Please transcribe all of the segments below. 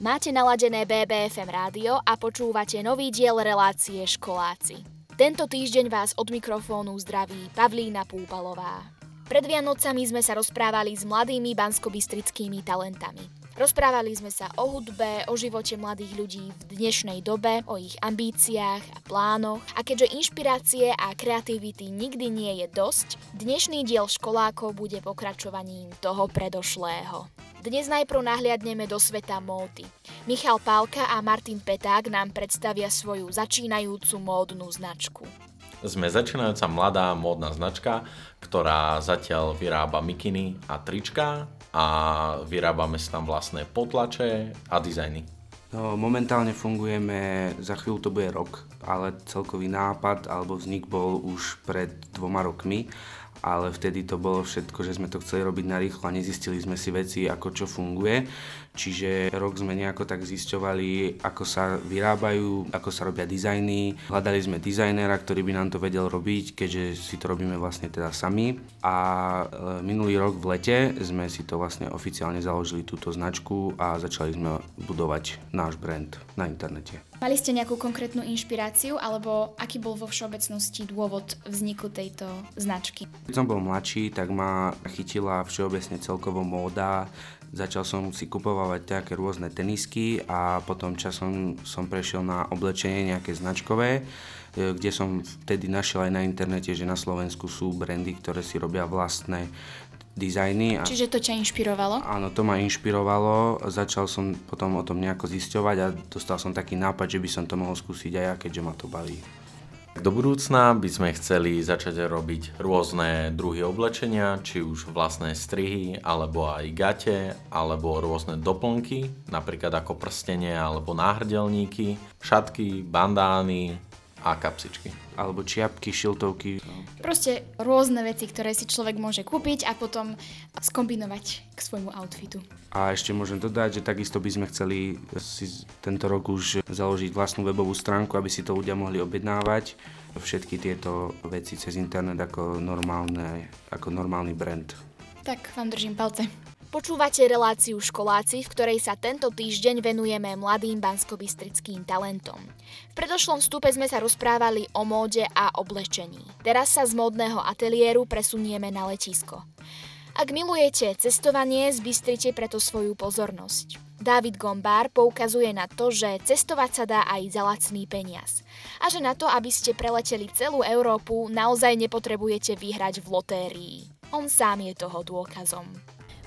Máte naladené BBFM rádio a počúvate nový diel relácie Školáci. Tento týždeň vás od mikrofónu zdraví Pavlína Púpalová. Pred Vianocami sme sa rozprávali s mladými banskobistrickými talentami. Rozprávali sme sa o hudbe, o živote mladých ľudí v dnešnej dobe, o ich ambíciách a plánoch a keďže inšpirácie a kreativity nikdy nie je dosť, dnešný diel školákov bude pokračovaním toho predošlého. Dnes najprv nahliadneme do sveta módy. Michal Pálka a Martin Peták nám predstavia svoju začínajúcu módnu značku. Sme začínajúca mladá módna značka, ktorá zatiaľ vyrába mikiny a trička a vyrábame si tam vlastné potlače a dizajny. No, momentálne fungujeme, za chvíľu to bude rok, ale celkový nápad alebo vznik bol už pred dvoma rokmi ale vtedy to bolo všetko, že sme to chceli robiť na rýchlo a nezistili sme si veci, ako čo funguje. Čiže rok sme nejako tak zisťovali, ako sa vyrábajú, ako sa robia dizajny. Hľadali sme dizajnera, ktorý by nám to vedel robiť, keďže si to robíme vlastne teda sami. A e, minulý rok v lete sme si to vlastne oficiálne založili túto značku a začali sme budovať náš brand na internete. Mali ste nejakú konkrétnu inšpiráciu alebo aký bol vo všeobecnosti dôvod vzniku tejto značky? Keď som bol mladší, tak ma chytila všeobecne celkovo móda, Začal som si kupovať také rôzne tenisky a potom časom som prešiel na oblečenie nejaké značkové, e, kde som vtedy našiel aj na internete, že na Slovensku sú brandy, ktoré si robia vlastné dizajny. A... Čiže to ťa inšpirovalo? Áno, to ma inšpirovalo. Začal som potom o tom nejako zisťovať a dostal som taký nápad, že by som to mohol skúsiť aj ja, keďže ma to baví. Do budúcna by sme chceli začať robiť rôzne druhy oblečenia, či už vlastné strihy, alebo aj gate, alebo rôzne doplnky, napríklad ako prstenie alebo náhrdelníky, šatky, bandány, a kapsičky. Alebo čiapky, šiltovky. Proste rôzne veci, ktoré si človek môže kúpiť a potom skombinovať k svojmu outfitu. A ešte môžem dodať, že takisto by sme chceli si tento rok už založiť vlastnú webovú stránku, aby si to ľudia mohli objednávať všetky tieto veci cez internet ako, normálne, ako normálny brand. Tak vám držím palce. Počúvate reláciu Školáci, v ktorej sa tento týždeň venujeme mladým banskobistrickým talentom. V predošlom vstupe sme sa rozprávali o móde a oblečení. Teraz sa z módneho ateliéru presunieme na letisko. Ak milujete cestovanie, zbystrite preto svoju pozornosť. David Gombár poukazuje na to, že cestovať sa dá aj za lacný peniaz. A že na to, aby ste preleteli celú Európu, naozaj nepotrebujete vyhrať v lotérii. On sám je toho dôkazom.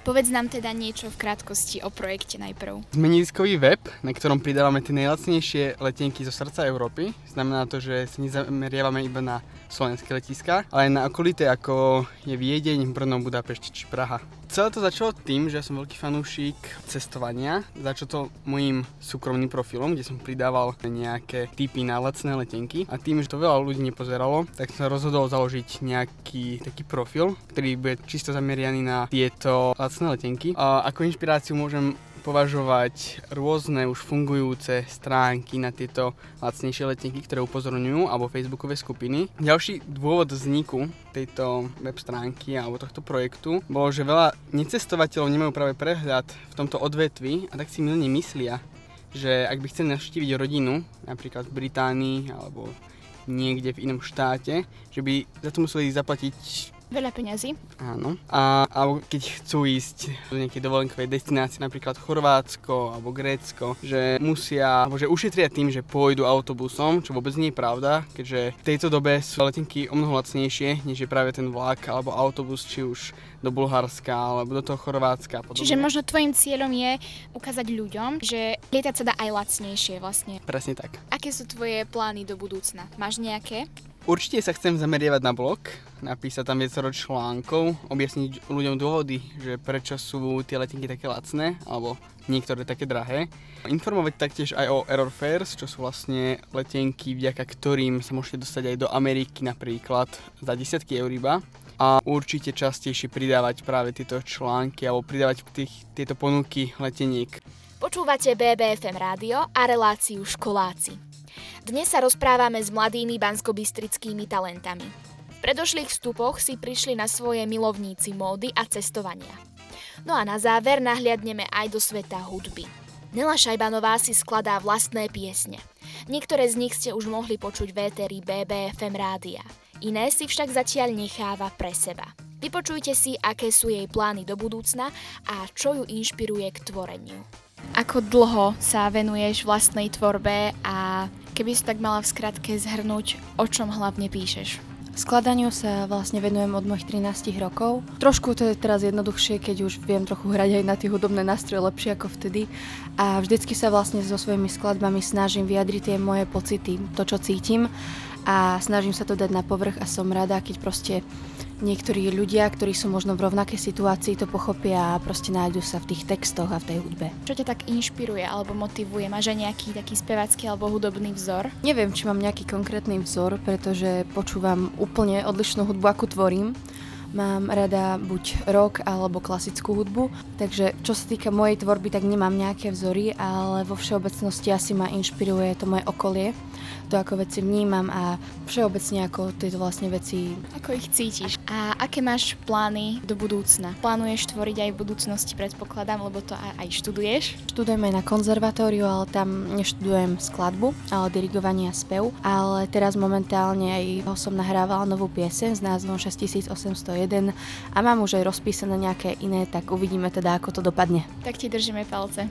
Povedz nám teda niečo v krátkosti o projekte najprv. Sme nízkový web, na ktorom pridávame tie najlacnejšie letenky zo srdca Európy. Znamená to, že sa nezameriavame iba na slovenské letiska, ale aj na okolité ako je Viedeň, Brno, Budapešť či Praha. Celé to začalo tým, že ja som veľký fanúšik cestovania. Začalo to môjim súkromným profilom, kde som pridával nejaké typy na lacné letenky. A tým, že to veľa ľudí nepozeralo, tak som sa rozhodol založiť nejaký taký profil, ktorý bude čisto zamerianý na tieto lacné letenky. A ako inšpiráciu môžem považovať rôzne už fungujúce stránky na tieto lacnejšie letenky, ktoré upozorňujú, alebo facebookové skupiny. Ďalší dôvod vzniku tejto web stránky alebo tohto projektu bolo, že veľa necestovateľov nemajú práve prehľad v tomto odvetvi a tak si milne myslia, že ak by chceli navštíviť rodinu, napríklad v Británii alebo niekde v inom štáte, že by za to museli zaplatiť Veľa peňazí. Áno. A, alebo keď chcú ísť do nejakej dovolenkovej destinácie, napríklad Chorvátsko alebo Grécko, že musia, alebo že ušetria tým, že pôjdu autobusom, čo vôbec nie je pravda, keďže v tejto dobe sú letenky o mnoho lacnejšie, než je práve ten vlak alebo autobus, či už do Bulharska alebo do toho Chorvátska. Podobne. Čiže možno tvojim cieľom je ukázať ľuďom, že lietať sa dá aj lacnejšie vlastne. Presne tak. Aké sú tvoje plány do budúcna? Máš nejaké? Určite sa chcem zameriavať na blog, napísať tam viacero článkov, objasniť ľuďom dôvody, že prečo sú tie letenky také lacné, alebo niektoré také drahé. Informovať taktiež aj o Error Fares, čo sú vlastne letenky, vďaka ktorým sa môžete dostať aj do Ameriky napríklad za desiatky eur iba. A určite častejšie pridávať práve tieto články alebo pridávať tých, tieto ponuky leteniek. Počúvate BBFM rádio a reláciu Školáci. Dnes sa rozprávame s mladými banskobistrickými talentami. V predošlých vstupoch si prišli na svoje milovníci módy a cestovania. No a na záver nahliadneme aj do sveta hudby. Nela Šajbanová si skladá vlastné piesne. Niektoré z nich ste už mohli počuť v éteri BBFM rádia. Iné si však zatiaľ necháva pre seba. Vypočujte si, aké sú jej plány do budúcna a čo ju inšpiruje k tvoreniu. Ako dlho sa venuješ vlastnej tvorbe a keby si tak mala v skratke zhrnúť, o čom hlavne píšeš? Skladaniu sa vlastne venujem od mojich 13 rokov. Trošku to je teraz jednoduchšie, keď už viem trochu hrať aj na tie hudobné nástroje lepšie ako vtedy. A vždycky sa vlastne so svojimi skladbami snažím vyjadriť tie moje pocity, to čo cítim a snažím sa to dať na povrch a som rada, keď proste niektorí ľudia, ktorí sú možno v rovnakej situácii, to pochopia a proste nájdu sa v tých textoch a v tej hudbe. Čo ťa tak inšpiruje alebo motivuje? Máš aj nejaký taký spevacký alebo hudobný vzor? Neviem, či mám nejaký konkrétny vzor, pretože počúvam úplne odlišnú hudbu, akú tvorím. Mám rada buď rock alebo klasickú hudbu, takže čo sa týka mojej tvorby, tak nemám nejaké vzory, ale vo všeobecnosti asi ma inšpiruje to moje okolie, to ako veci vnímam a všeobecne ako tieto vlastne veci Ako ich cítiš? A aké máš plány do budúcna? Plánuješ tvoriť aj v budúcnosti, predpokladám, lebo to aj, študuješ? Študujem aj na konzervatóriu, ale tam neštudujem skladbu, ale dirigovanie a spev. Ale teraz momentálne aj som nahrávala novú piesen s názvom 6801 a mám už aj rozpísané nejaké iné, tak uvidíme teda, ako to dopadne. Tak ti držíme palce.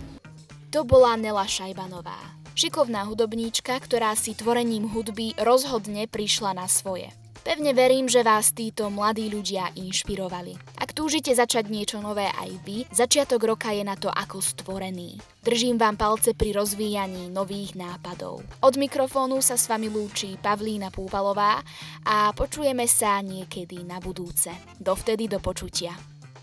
To bola Nela Šajbanová. Šikovná hudobníčka, ktorá si tvorením hudby rozhodne prišla na svoje. Pevne verím, že vás títo mladí ľudia inšpirovali. Ak túžite začať niečo nové aj vy, začiatok roka je na to ako stvorený. Držím vám palce pri rozvíjaní nových nápadov. Od mikrofónu sa s vami lúči Pavlína Púpalová a počujeme sa niekedy na budúce. Dovtedy do počutia.